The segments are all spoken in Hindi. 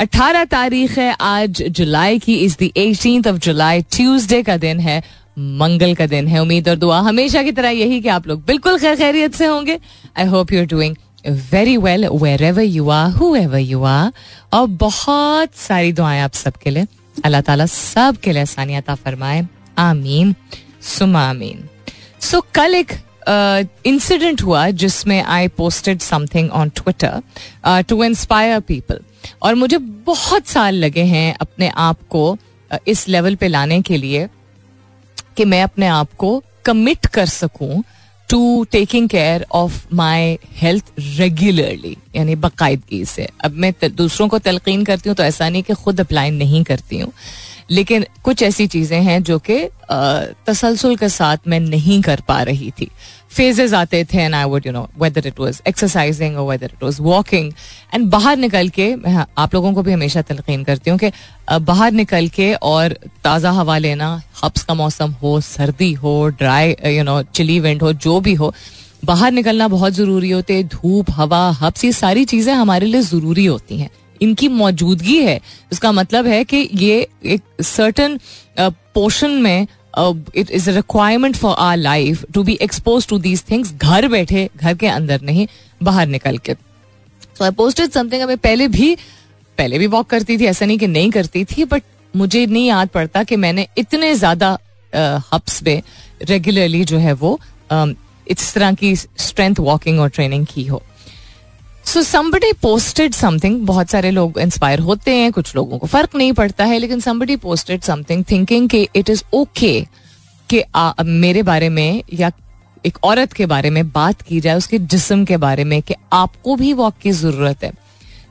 18 तारीख है आज जुलाई की is the eighteen of July Tuesday का दिन है मंगल का दिन है। उम्मीद और दुआ हमेशा की तरह यही कि आप लोग बिल्कुल खैर खैरियत से होंगे। I hope you are doing very well wherever you are whoever you are और बहुत सारी दुआएँ आप सबके लिए। अल्लाह ताला सब के लिए आसानियत फरमाए। आमीन। सुमा आमीन। सो कल एक इंसिडेंट uh, हुआ जिसमें I posted something on Twitter to inspire people और मुझे बहुत साल लगे हैं अपने आप को इस लेवल पे लाने के लिए कि मैं अपने आप को कमिट कर सकूँ to taking care of my health regularly यानी बाकायदगी से। अब मैं दूसरों को तलकीन करती हूँ तो ऐसा नहीं कि खुद अप्लाई नहीं करती हूँ। लेकिन कुछ ऐसी चीज़ें हैं जो कि तसलसल के साथ मैं नहीं कर पा रही थी। फेजेज आते थे and I would you know whether it was exercising और whether it was walking and बाहर निकल के, मैं आप लोगों को भी हमेशा तलकीन करती हूँ कि बाहर निकल के और ताज़ा हवा लेना हब्स का मौसम हो, सर्दी हो dry you know chilly wind हो, जो भी हो, बाहर निकलना बहुत ज़रूरी होते, धूप, हवा हब्स ये सारी चीज़ें हमारे लिए ज़रूरी होती हैं। इनकी मौजूदगी है। उसका मतलब है कि ये एक सर्टन पोर्शन में it is a requirement for our life to be expose to these things घर बैठे, घर के अंदर नहीं, बाहर निकल के। सो आई पोस्टेड समथिंग मैं पहले भी पहले भी वॉक करती थी, ऐसा नहीं कि नहीं करती थी बट मुझे नहीं याद पड़ता कि मैंने इतने ज़्यादा हब्स पे रेगुलरली जो है वो इस तरह की स्ट्रेंथ वॉकिंग और ट्रेनिंग की हो। सो समबडी पोस्टेड समथिंग बहुत सारे लोग इंस्पायर होते हैं, कुछ लोगों को फ़र्क नहीं पड़ता है, लेकिन समबडी पोस्टेड समथिंग थिंकिंग कि इट इज़ ओके कि मेरे बारे में या एक औरत के बारे में बात की जाए, उसके जिस्म के बारे में कि आपको भी वॉक की ज़रूरत है।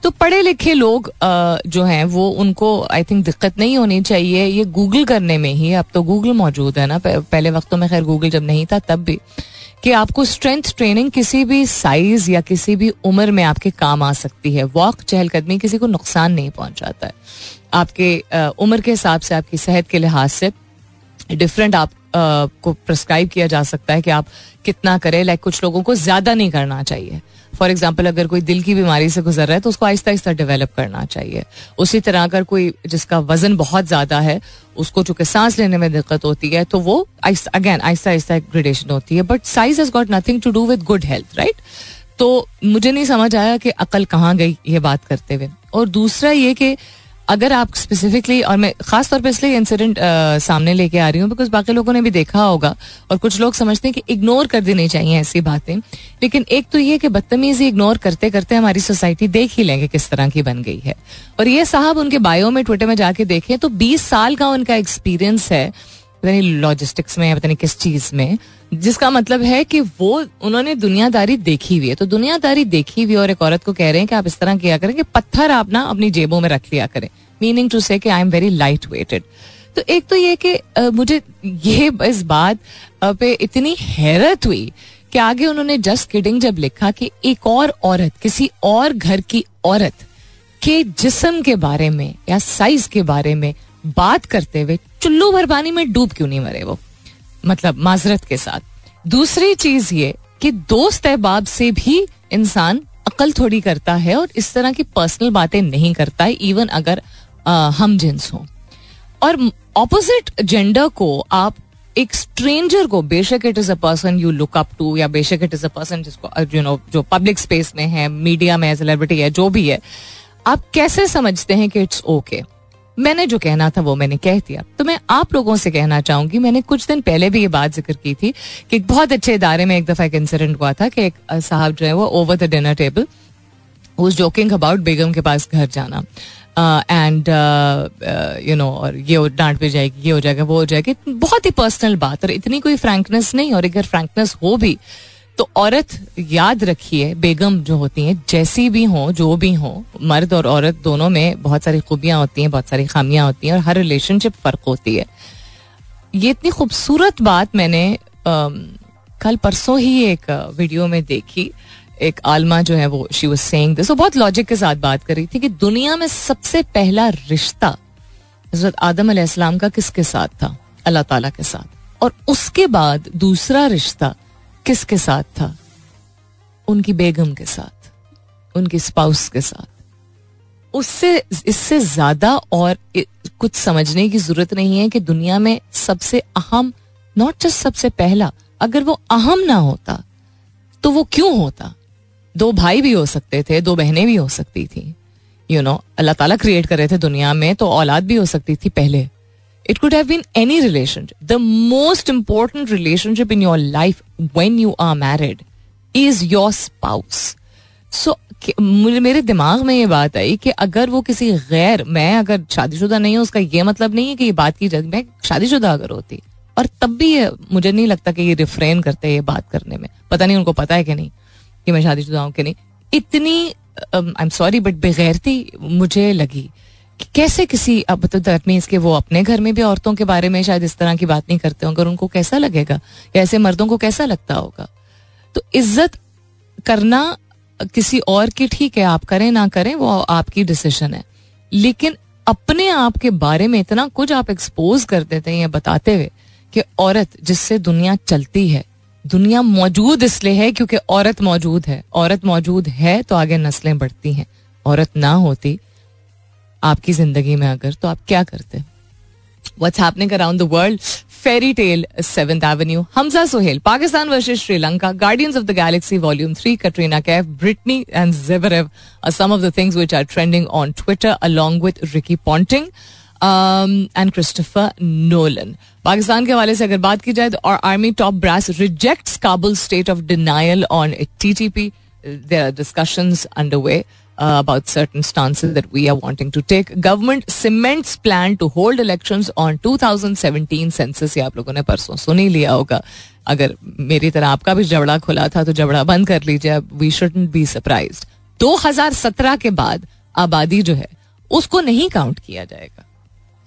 तो पढ़े लिखे लोग जो हैं, वो उनको आई थिंक दिक्कत नहीं होनी चाहिए। ये गूगल करने में ही, अब तो गूगल मौजूद है ना पहले वक्तों में खैर गूगल जब नहीं था, तब भी। कि आपको स्ट्रेंथ ट्रेनिंग किसी भी साइज़ या किसी भी उम्र में आपके काम आ सकती है। वॉक चहलकदमी किसी को नुकसान नहीं पहुंचाता है। आपके उम्र के हिसाब से, आपकी सेहत के लिहाज से डिफरेंट आप को प्रिस्क्राइब किया जा सकता है कि आप कितना करें। लाइक कुछ लोगों को ज़्यादा नहीं करना चाहिए। फॉर एग्ज़ाम्पल अगर कोई दिल की बीमारी से गुजर रहा है तो उसको आहिस्ता आहिस्ता डेवलप करना चाहिए। उसी तरह अगर कोई जिसका वज़न बहुत ज़्यादा है, उसको चूँकि सांस लेने में दिक्कत होती है तो वो अगेन आहिस्ता आहिस्ता ग्रेडेशन होती है। But size has got nothing to do with good health right तो मुझे नहीं समझ आया कि अकल कहाँ गई ये बात करते हुए। और दूसरा ये कि अगर आप स्पेसिफिकली और मैं खास तौर पे इसलिए इंसिडेंट सामने लेके आ रही हूँ बिकॉज़ बाकी लोगों ने भी देखा होगा, और कुछ लोग समझते हैं कि इग्नोर कर देनी चाहिए ऐसी बातें। लेकिन एक तो ये कि बदतमीजी इग्नोर करते करते हमारी सोसाइटी देख ही लेंगे किस तरह की बन गई है। और ये साहब उनके बायो में ट्विटर में जाके देखें तो बीस साल का उनका एक्सपीरियंस है पता नहीं लॉजिस्टिक्स में पता नहीं किस चीज़ में, जिसका मतलब है कि वो उन्होंने दुनियादारी देखी हुई है। तो दुनियादारी देखी हुई और एक औरत को कह रहे हैं कि आप इस तरह किया करें कि पत्थर आप ना अपनी जेबों में रख लिया करें। Meaning to say I am very light weighted तो एक तो ये कि मुझे ये इस बात पे इतनी हैरत हुई कि आगे उन्होंने जस्ट किडिंग जब लिखा कि एक और औरत, किसी और घर की औरत के जिसम के बारे में या साइज़ के बारे में बात करते हुए चुल्लू भर पानी में डूब क्यों नहीं मरे वो? मतलब माजरत के साथ। दूसरी चीज़ ये कि दोस्त अहबाब से भी इंसान अकल थोड़ी करता है और इस तरह की पर्सनल बातें नहीं करता है इवन अगर आ, हम जिन्स हो। और ऑपोजिट जेंडर को आप एक स्ट्रेंजर को बेशक it is a person you look up to या बेशक इट इज़ अ पर्सन जिसको यू नो जो पब्लिक स्पेस में है मीडिया में सेलिब्रिटी है जो भी है आप कैसे समझते हैं कि इट्स ओके okay? मैंने जो कहना था वो मैंने कह दिया। तो मैं आप लोगों से कहना चाहूँगी, मैंने कुछ दिन पहले भी ये बात ज़िक्र की थी कि एक बहुत अच्छे इदारे में एक दफ़ा एक इंसिडेंट हुआ था कि एक साहब जो है वो ओवर द डिनर टेबल उस जोकिंग अबाउट बेगम के पास घर जाना। एंड यू नो और ये डांट भी जाएगी, ये हो जाएगा, वो हो जाएगा। बहुत ही पर्सनल बात और इतनी कोई फ्रैंकनेस नहीं और अगर फ्रैंकनेस हो भी। तो औरत याद रखिए बेगम जो होती हैं जैसी भी हो जो भी हो मर्द और औरत दोनों में बहुत सारी खूबियाँ होती हैं बहुत सारी खामियाँ होती हैं और हर रिलेशनशिप फ़र्क होती है। ये इतनी खूबसूरत बात मैंने आ, कल परसों ही एक वीडियो में देखी। एक आलमा जो है वो शी वॉज़ दिस बहुत लॉजिक के साथ बात कर रही थी कि दुनिया में सबसे पहला रिश्ता हज़रत आदम अलैहिस्सलाम का किसके साथ था? अल्लाह ताला के साथ। और उसके बाद दूसरा रिश्ता किसके साथ था? उनकी बेगम के साथ, उनकी स्पाउस के साथ। उससे, इससे ज़्यादा और कुछ समझने की ज़रूरत नहीं है कि दुनिया में सबसे अहम नॉट जस्ट सबसे पहला, अगर वो अहम ना होता तो वो क्यों होता? दो भाई भी हो सकते थे, दो बहनें भी हो सकती थी। यू नो अल्लाह ताला क्रिएट कर रहे थे दुनिया में तो औलाद भी हो सकती थी पहले। It could have been any relationship the most important relationship in your life when you are married is your spouse so मेरे दिमाग में ये बात आई कि अगर वो किसी गैर मैं अगर शादीशुदा नहीं हूँ उसका ये मतलब नहीं है कि ये बात की जग मैं शादीशुदा अगर होती और तब भी ये मुझे नहीं लगता कि ये रिफ्रेन करते ये बात करने में पता नहीं उनको पता है कि नहीं कि मैं शादीशुदा हूँ कि नहीं इतनी आई एम सॉरी बट बेगैरती मुझे लगी कैसे किसी, अब तो दैट मीन्स कि वो अपने घर में भी औरतों के बारे में शायद इस तरह की बात नहीं करते होंगे उनको कैसा लगेगा? या ऐसे मर्दों को कैसा लगता होगा? तो इज़्ज़त करना किसी और की ठीक है, आप करें ना करें, वो आपकी डिसीज़न है। लेकिन अपने आप के बारे में इतना कुछ आप एक्सपोज कर देते हैं बताते हुए कि औरत जिससे दुनिया चलती है, दुनिया मौजूद इसलिए है क्योंकि औरत मौजूद है। औरत मौजूद है तो आगे नस्लें बढ़ती हैं। औरत ना होती आपकी ज़िंदगी में अगर तो आप क्या करते? Happening around the world fairy tale seventh avenue Hamza Sohail Pakistan versus Sri Lanka Guardians of the Galaxy volume three Katrina Kaif Britney and जेबरव some of the things which are trending on Twitter along with Ricky Ponting and Christopher Nolan Pakistan के हवाले से अगर बात की जाए तो army top brass reject Kabul state of denial on T T P there are discussions under way about certain stances that we are wanting to take government cements plan to hold election on 2017 census ये आप लोगों ने परसों सुन ही लिया होगा। अगर मेरी तरह आपका भी जबड़ा खुला था तो जबड़ा बंद कर लीजिए वी शुड बी सरप्राइज़ 2017 के बाद आबादी जो है, उसको नहीं काउंट किया जाएगा।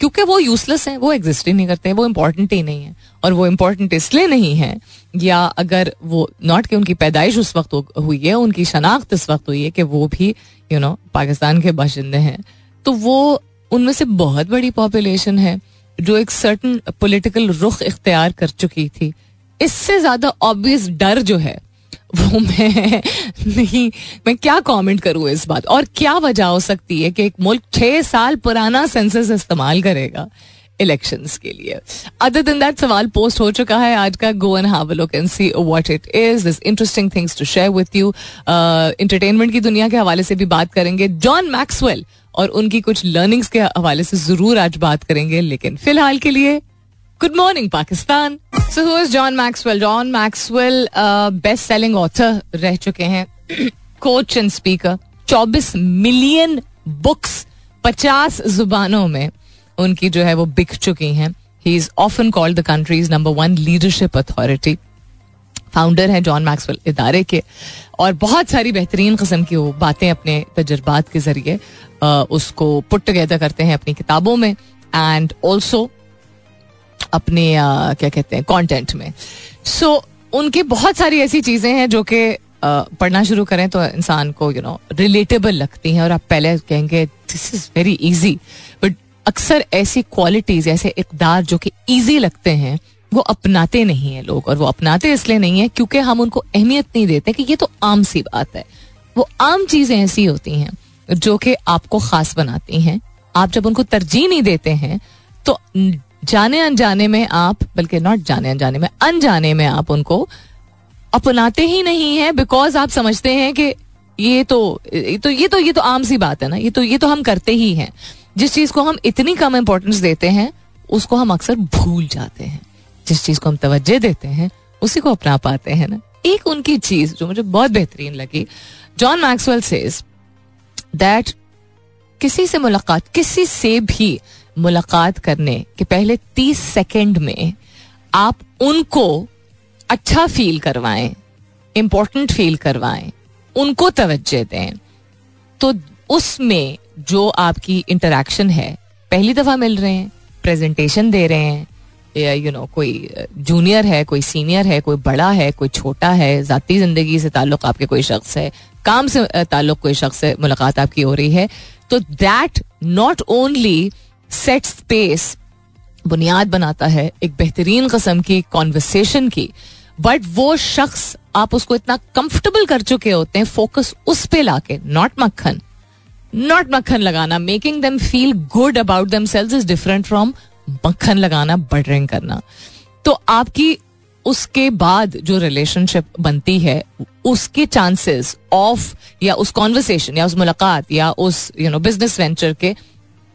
क्योंकि वो यूजलेस है वो एग्जिस्ट ही नहीं करते हैं वो इम्पोर्टेंट ही नहीं है और वो इम्पोर्टेंट इसलिए नहीं है या अगर वो नॉट कि उनकी पैदाइश उस वक्त हुई है उनकी शनाख्त इस वक्त हुई है कि वो भी you you know know, Pakistan के बाशिंदे हैं। तो वो उनमें से बहुत बड़ी पॉपुलेशन है जो एक सर्टन पोलिटिकल रुख इख्तियार कर चुकी थी। इससे ज़्यादा ऑब्वियस डर जो है वो मैं नहीं, मैं क्या कमेंट करूँ इस बात? और क्या वजह हो सकती है कि एक मुल्क छह साल पुराना सेंसस इस्तेमाल करेगा इलेक्शंस के लिए? अदर दिन दैट सवाल पोस्ट हो चुका है आज का go and have look and see what it is this interesting things to share with you entertainment की दुनिया के हवाले से भी बात करेंगे जॉन मैक्सवेल और उनकी कुछ लर्निंग्स के हवाले से ज़रूर आज बात करेंगे, लेकिन फ़िलहाल के लिए good morning Pakistan so who is John Maxwell John Maxwell best selling author रह चुके हैं coach and speaker 24 million books 50 जुबानों में उनकी जो है वो बिक चुकी हैं। He is often called the country's number one leadership authority founder हैं जॉन मैक्सवेल इदारे के। और बहुत सारी बेहतरीन कस्म की वो बातें अपने तजर्बात के ज़रिए उसको पुट टुगेदर करते हैं अपनी किताबों में। एंड ऑल्सो अपने आ, क्या कहते हैं कंटेंट में। सो so, उनकी बहुत सारी ऐसी चीज़ें हैं जो कि पढ़ना शुरू करें तो इंसान को यू नो रिलेटेबल लगती हैं और आप पहले कहेंगे this is very easy but अक्सर ऐसी क्वालिटीज ऐसे इकदार जो कि ईजी लगते हैं वो अपनाते नहीं है लोग और वो अपनाते इसलिए नहीं है क्योंकि हम उनको अहमियत नहीं देते कि ये तो आम सी बात है। वो आम चीज़ें ऐसी होती हैं जो कि आपको खास बनाती हैं। आप जब उनको तरजीह नहीं देते हैं तो जाने अनजाने में आप, बल्कि नॉट जाने अनजाने में अनजाने में आप उनको अपनाते ही नहीं है बिकॉज़ आप समझते हैं कि ये तो ये तो ये तो ये तो आम सी बात है ना, ये तो ये तो हम करते ही हैं। जिस चीज़ को हम इतनी कम इंपॉर्टेंस देते हैं, उसको हम अक्सर भूल जाते हैं। जिस चीज़ को हम तवज्जो देते हैं, उसी को अपना पाते हैं ना। एक उनकी चीज़ जो मुझे बहुत बेहतरीन लगी जॉन मैक्सवेल सेज दैट किसी से मुलाकात, किसी से भी मुलाकात करने के पहले तीस सेकेंड में आप उनको अच्छा फील करवाएँ इम्पोर्टेंट फील करवाएँ, उनको तवज्जो दें। तो उसमें जो आपकी इंटरेक्शन है, पहली दफ़ा मिल रहे हैं प्रेजेंटेशन दे रहे हैं, या यू नो कोई जूनियर है, कोई सीनियर है, कोई बड़ा है, कोई छोटा है, ज़ाती ज़िंदगी से ताल्लुक आपके कोई शख्स है, काम से ताल्लुक कोई शख्स से मुलाकात आपकी हो रही है तो that not only set space बुनियाद बनाता है एक बेहतरीन कस्म की कॉन्वर्सेशन की। बट वो शख्स आप उसको इतना कंफर्टेबल कर चुके होते हैं फोकस उस पे लाके नॉट मक्खन। नॉट मक्खन लगाना making them feel good about themselves is different from मक्खन लगाना बटरिंग करना। तो आपकी उसके बाद जो रिलेशनशिप बनती है, उसके चांसेस ऑफ़ या उस कॉन्वर्सेशन या उस मुलाकात या उस यू नो बिज़नेस वेंचर के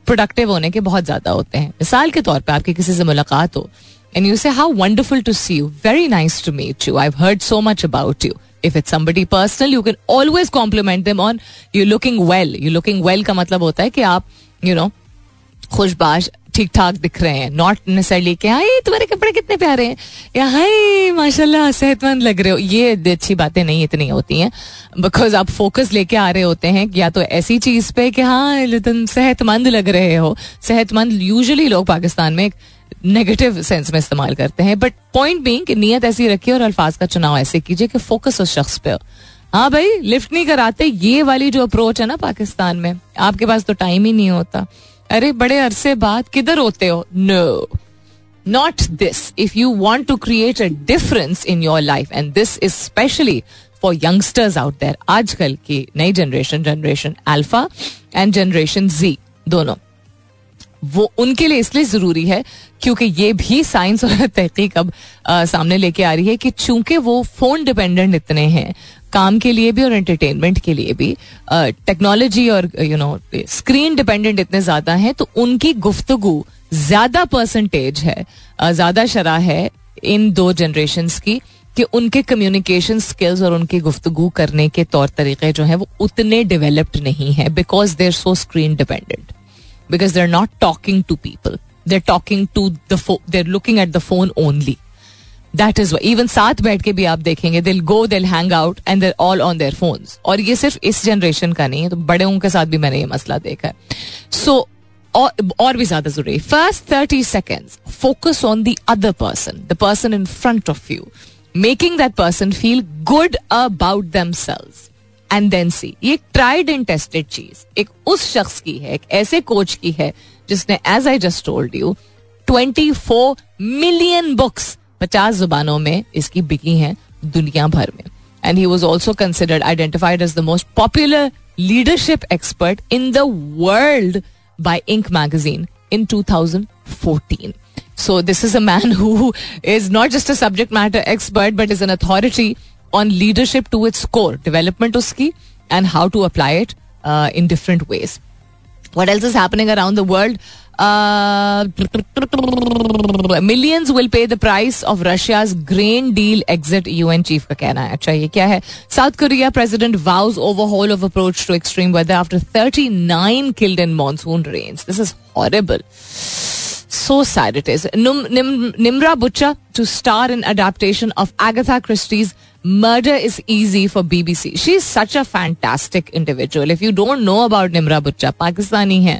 प्रोडक्टिव होने के बहुत ज़्यादा होते हैं। मिसाल के तौर पर आपकी किसी से मुलाकात हो and you say how wonderful to see you very nice to meet you I heard so much about you if it's somebody personal you can always compliment them on you looking well you looking well का मतलब होता है कि आप यू नो खुशबाश ठीक ठाक दिख रहे हैं। नॉट नेसेसरली कि, हाय, तुम्हारे कपड़े कितने प्यारे हैं? या, हाय, माशाल्लाह, सेहतमंद लग रहे हो। ये अच्छी बातें नहीं इतनी होती हैं। बिकॉज़ आप फोकस लेके आ रहे होते हैं, या तो ऐसी चीज़ पे कि हाँ तुम सेहतमंद लग रहे हो। सेहतमंद यूजली लोग पाकिस्तान में नेगेटिव सेंस में इस्तेमाल करते हैं। बट पॉइंट बीइंग कि नीयत ऐसी रखिए और अल्फाज का चुनाव ऐसे कीजिए कि फोकस उस शख्स पे हो। हाँ भाई लिफ्ट नहीं कराते, ये वाली जो अप्रोच है ना पाकिस्तान में, आपके पास तो टाइम ही नहीं होता। अरे बड़े अरसे बाद किधर होते हो? No not this if you want to create a difference in your life and this is specially for youngsters out there आजकल की नई generation generation alpha and generation Z दोनों। वो उनके लिए इसलिए ज़रूरी है क्योंकि ये भी साइंस और तहकीक अब आ, सामने लेके आ रही है कि चूँकि वो फ़ोन डिपेंडेंट इतने हैं काम के लिए भी और एंटरटेनमेंट के लिए भी टेक्नोलॉजी और यू नो स्क्रीन डिपेंडेंट इतने ज़्यादा हैं तो उनकी गुफ्तगु ज़्यादा परसेंटेज है ज़्यादा शराह है इन दो जनरेशन की कि उनके कम्युनिकेशन स्किल्स और उनकी गुफ्तगु करने के तौर तरीके जो है वो उतने डेवलप्ड नहीं है because they're so screen dependent because they are not talking to people they're talking to the they're looking at the phone only that is even साथ बैठ के भी आप देखेंगे they'll go they'll hang out and they're all on their phones और ये सिर्फ़ इस जनरेशन का नहीं है तो बड़े के साथ भी मैंने ये मसला देखा है। सो so, और, और भी ज़्यादा ज़रूरी first thirty seconds focus on the other person the person in front of you making that person feel good about them and then see ये ट्राइड एंड टेस्टेड चीज़ एक उस शख्स की है एक ऐसे कोच की है जिसने as I just told you twenty four million books पचास जुबानों में इसकी बिकी है दुनिया भर में। And he was also considered identified as the most popular leadership expert in the world by Inc magazine in two thousand fourteen so this is a man who is not just a subject matter expert but is an authority on leadership to its core development उसकी and how to apply it in different ways what else is happening around the world Millions will pay the price of Russia's grain deal exit UN chief का कहना है अच्छा ये क्या है South Korea president vows overhaul of approach to extreme weather after 39 killed in monsoon rains this is horrible so sad it is. Nim, Nim, Nimra Butcha to star in adaptation of Agatha Christie's Murder is Easy for BBC. She is such a fantastic individual. If you don't know about Nimra Butcha, Pakistani hai.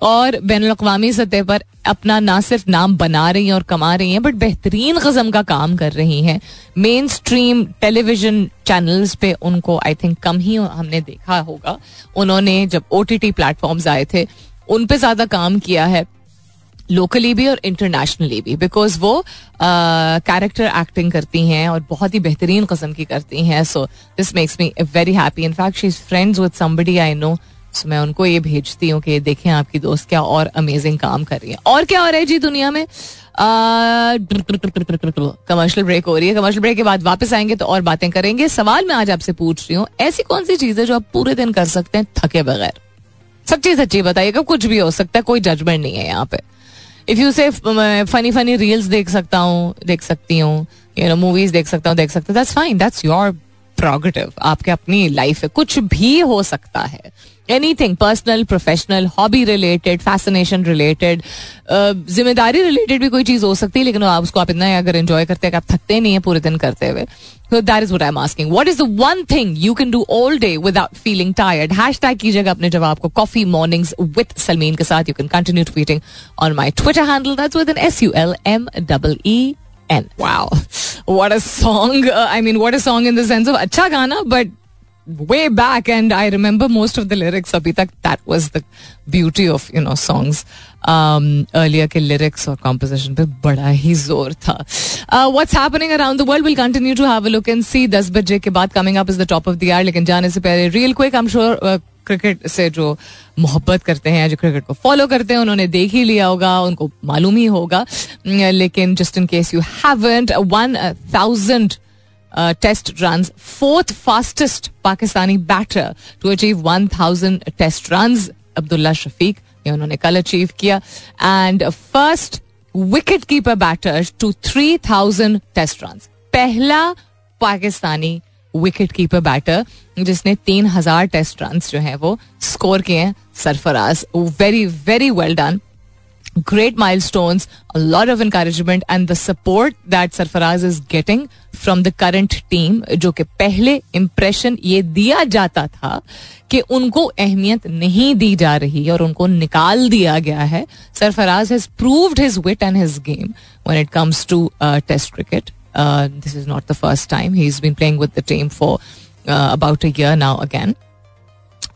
और बैन अवी सतह पर अपना ना सिर्फ़ नाम बना रही हैं और कमा रही हैं बट बेहतरीन कस्म का काम कर रही हैं। मेन स्ट्रीम टेलीविज़न चैनल्स पे उनको आई थिंक कम ही हमने देखा होगा। उन्होंने जब ओ टी टी प्लेटफॉर्म्स आए थे, उन पे ज़्यादा काम किया है लोकली भी और इंटरनेशनली भी बिकॉज़ वो कैरेक्टर एक्टिंग करती हैं और बहुत ही बेहतरीन कस्म की करती हैं। So this makes me very happy in fact she is friends with somebody I know so मैं उनको ये भेजती हूँ कि देखें आपकी दोस्त क्या और अमेजिंग काम कर रही है। और क्या हो रहा है जी दुनिया में? कमर्शियल ब्रेक हो रही है। कमर्शियल ब्रेक के बाद वापस आएँगे तो और बातें करेंगे। सवाल मैं आज आपसे पूछ रही हूँ, ऐसी कौन सी चीज़ है जो आप पूरे दिन कर सकते हैं थके बगैर? सच्ची सच्ची बताइएगा, कुछ भी हो सकता है, कोई जजमेंट नहीं है यहाँ पे। If you say funny funny reels देख सकता हूँ, देख सकती हूँ यू नो मूवीज़ देख सकता हूँ, देख सकता हूँ that's fine that's your prerogative आपके अपनी लाइफ है। कुछ भी हो सकता है। Anything personal professional hobby related fascination related ज़िम्मेदारी रिलेटेड भी कोई चीज़ हो सकती है, लेकिन आप उसको आप इतना अगर एंजॉय करते हैं आप थकते नहीं है पूरे दिन करते हुए तो that is what I am asking what is the one thing you can do all day without feeling tired hashtag कीजिएगा अपने जवाब को कॉफ़ी मॉर्निंग्स विद सलमीन के साथ. You can continue tweeting on my Twitter handle that's with an S U L M double E an wow what a song I mean what a song in the sense of अच्छा गाना but way back and I remember most of the lyrics abhi tak that was the beauty of you know songs um, earlier के lyrics और composition पे बड़ा ही जोर था uh, what's happening around the world we'll continue to have a look and see 10 बजे के बाद coming up is the top of the hour लेकिन जाने से पहले real quick I'm sure uh, cricket से जो मोहब्बत करते हैं जो क्रिकेट को फॉलो करते हैं, उन्होंने देख ही लिया होगा, उनको मालूम ही होगा। लेकिन just in case you haven't one thousand test run fourth fastest Pakistani batter to achieve one thousand test run Abdullah Shafique ये उन्होंने कल अचीव किया। And first wicket keeper batter to three thousand test run पहला पाकिस्तानी विकेट कीपर बैटर जिसने तीन हज़ार टेस्ट रन जो है वो स्कोर किए हैं Sarfaraz. Very very well done great mile a lot of encouragement, and the support that Sarfaraz is getting from the current team जो कि पहले इम्प्रेशन ये दिया जाता था कि उनको अहमियत नहीं दी जा रही और उनको निकाल दिया गया है। Sarfaraz has proved his wit and his game when it comes to test cricket this is not the first time he is been playing with the team for about a year now again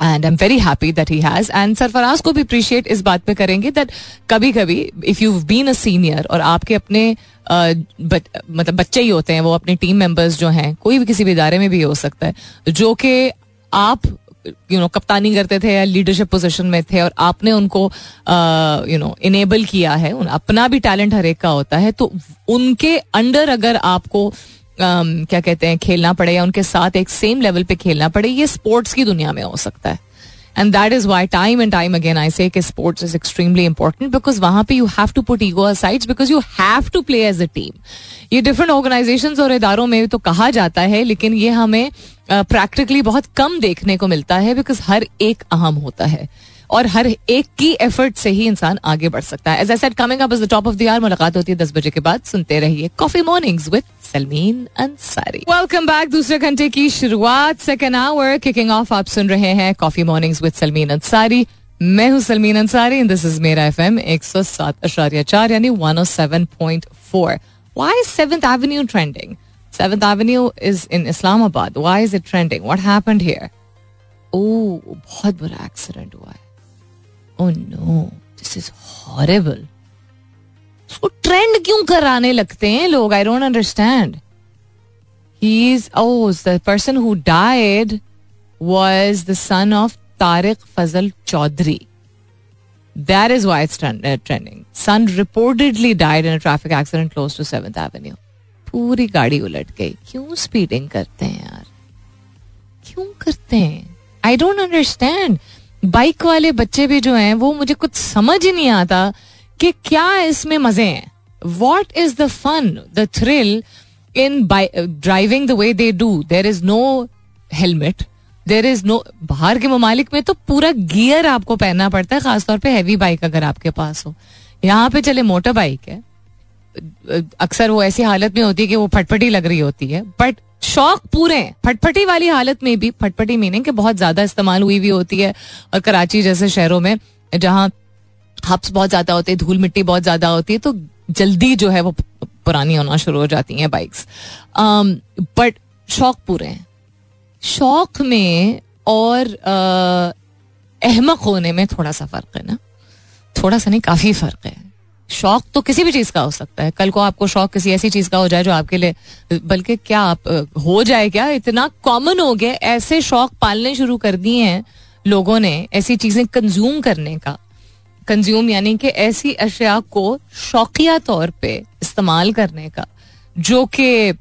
and I am very happy that he has and Sarfaraz को भी अप्रिशिएट इस बात पे करेंगे दैट कभी कभी if you been a senior और आपके अपने मतलब बच्चे ही होते हैं वो अपने टीम मेंबर्स जो हैं कोई भी किसी भी इदारे में भी हो सकता है जो कि आप यू नो कप्तानी करते थे या लीडरशिप पोजीशन में थे और आपने उनको यू नो इनेबल किया है अपना भी टैलेंट हर एक का होता है तो उनके अंडर अगर आपको क्या कहते हैं खेलना पड़े या उनके साथ एक सेम लेवल पे खेलना पड़े ये स्पोर्ट्स की दुनिया में हो सकता है। And that is why time and time again I say sports is extremely important because वहाँ पे you have to put ego sides because you have to play as a team ये डिफरेंट ऑर्गेनाइजेशन और इदारों में तो कहा जाता है लेकिन ये हमें प्रैक्टिकली uh, बहुत कम देखने को मिलता है बिकॉज़ हर एक अहम होता है। और हर एक की एफर्ट से ही इंसान आगे बढ़ सकता है। As I said coming up is top of the hour मुलाकात होती है दस बजे के बाद। सुनते रहिए coffee mornings with Salmeen Ansari welcome back दूसरे घंटे की शुरुआत। सेकेंड आवर किकिंग ऑफ़ आप सुन रहे हैं coffee mornings with Salmeen Ansari मैं हूँ सलमीन अंसारी दिस इज़ मेरा एफ़ एम एक सौ सात अशारिया चार, यानी one O seven point four why is Seventh Avenue trending Seventh Avenue is in Islamabad why is it trending what here ओ बहुत बुरा एक्सीडेंट हुआ है। नो दिस इज़ हॉरेबल उसको ट्रेंड क्यों कराने लगते हैं लोग? I don't understand he is the person who died was the son of Tariq Fazal Chaudhry there is why's trending son reportedly died in traffic accident close to seven avenue पूरी गाड़ी उलट गई. क्यों स्पीडिंग करते हैं यार? क्यों करते हैं? आई डोंट अंडरस्टैंड बाइक वाले बच्चे भी जो हैं, वो मुझे कुछ समझ ही नहीं आता कि क्या इसमें मज़े हैं। What is the fun the thrill in driving the way they do there is no helmet there is no बाहर के ममालिक में तो पूरा गियर आपको पहनना पड़ता है, खासतौर पे हैवी बाइक अगर आपके पास हो। यहाँ पे चले मोटर बाइक है अक्सर वो ऐसी हालत में होती है कि वो फटफटी लग रही होती है बट शौक पूरे फटफटी वाली हालत में भी, फटफटी मीनिंग कि बहुत ज़्यादा इस्तेमाल हुई भी होती है और कराची जैसे शहरों में, जहाँ हब्स बहुत ज़्यादा होते हैं, धूल मिट्टी बहुत ज़्यादा होती है तो जल्दी जो है वो पुरानी होना शुरू हो जाती हैं बाइक्स बट शौक पूरे हैं। शौक में और अहमक होने में थोड़ा सा फ़र्क है ना? थोड़ा सा नहीं, काफ़ी फ़र्क है। शौक तो किसी भी चीज़ का हो सकता है। कल को आपको शौक किसी ऐसी चीज़ का हो जाए जो आपके लिए, बल्कि क्या आप हो जाए क्या? इतना कॉमन हो गया ऐसे शौक पालने शुरू कर दिए हैं लोगों ने, ऐसी चीज़ें कंज्यूम करने का। कंज्यूम यानी कि ऐसी अशिया को शौकिया तौर पे इस्तेमाल करने का, जो कि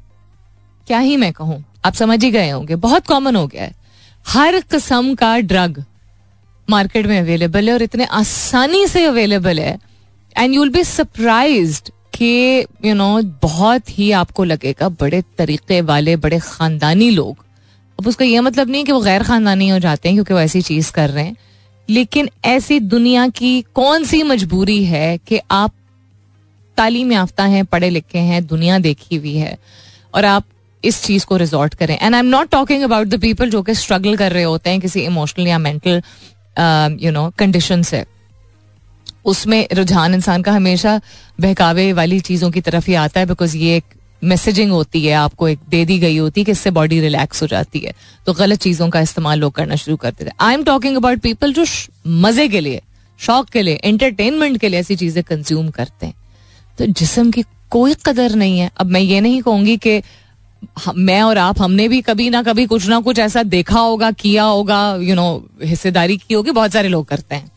क्या ही मैं कहूँ, आप समझ ही गए होंगे, बहुत कॉमन हो गया है। हर किस्म का ड्रग मार्केट में अवेलेबल है और इतने आसानी से अवेलेबल है। And you will be surprise कि यू नो बहुत ही आपको लगेगा, बड़े तरीके वाले, बड़े खानदानी लोग। अब उसका यह मतलब नहीं कि वो गैर खानदानी हो जाते हैं, क्योंकि वो ऐसी चीज़ कर रहे हैं। लेकिन ऐसी दुनिया की कौन सी मजबूरी है कि आप तालीम याफ्ता हैं, पढ़े लिखे हैं, दुनिया देखी हुई है, और आप इस चीज़ को रिजॉर्ट करें। And I am not talking about the people जो कि स्ट्रगल कर रहे होते हैं किसी इमोशनल या मेंटल यू नो कंडीशन से। उसमें रुझान इंसान का हमेशा बहकावे वाली चीज़ों की तरफ़ ही आता है बिकॉज़ ये एक मैसेजिंग होती है, आपको एक दे दी गई होती है कि इससे बॉडी रिलैक्स हो जाती है। तो गलत चीज़ों का इस्तेमाल लोग करना शुरू करते थे I am talking about people जो मज़े के लिए, शौक के लिए एंटरटेनमेंट के लिए ऐसी चीज़ें कंज्यूम करते हैं। तो जिसम की कोई कदर नहीं है। अब मैं ये नहीं कहूँगी कि मैं और आप, हमने भी कभी ना कभी कुछ ना कुछ ऐसा देखा होगा, किया होगा यू नो हिस्सेदारी की होगी, बहुत सारे लोग करते हैं।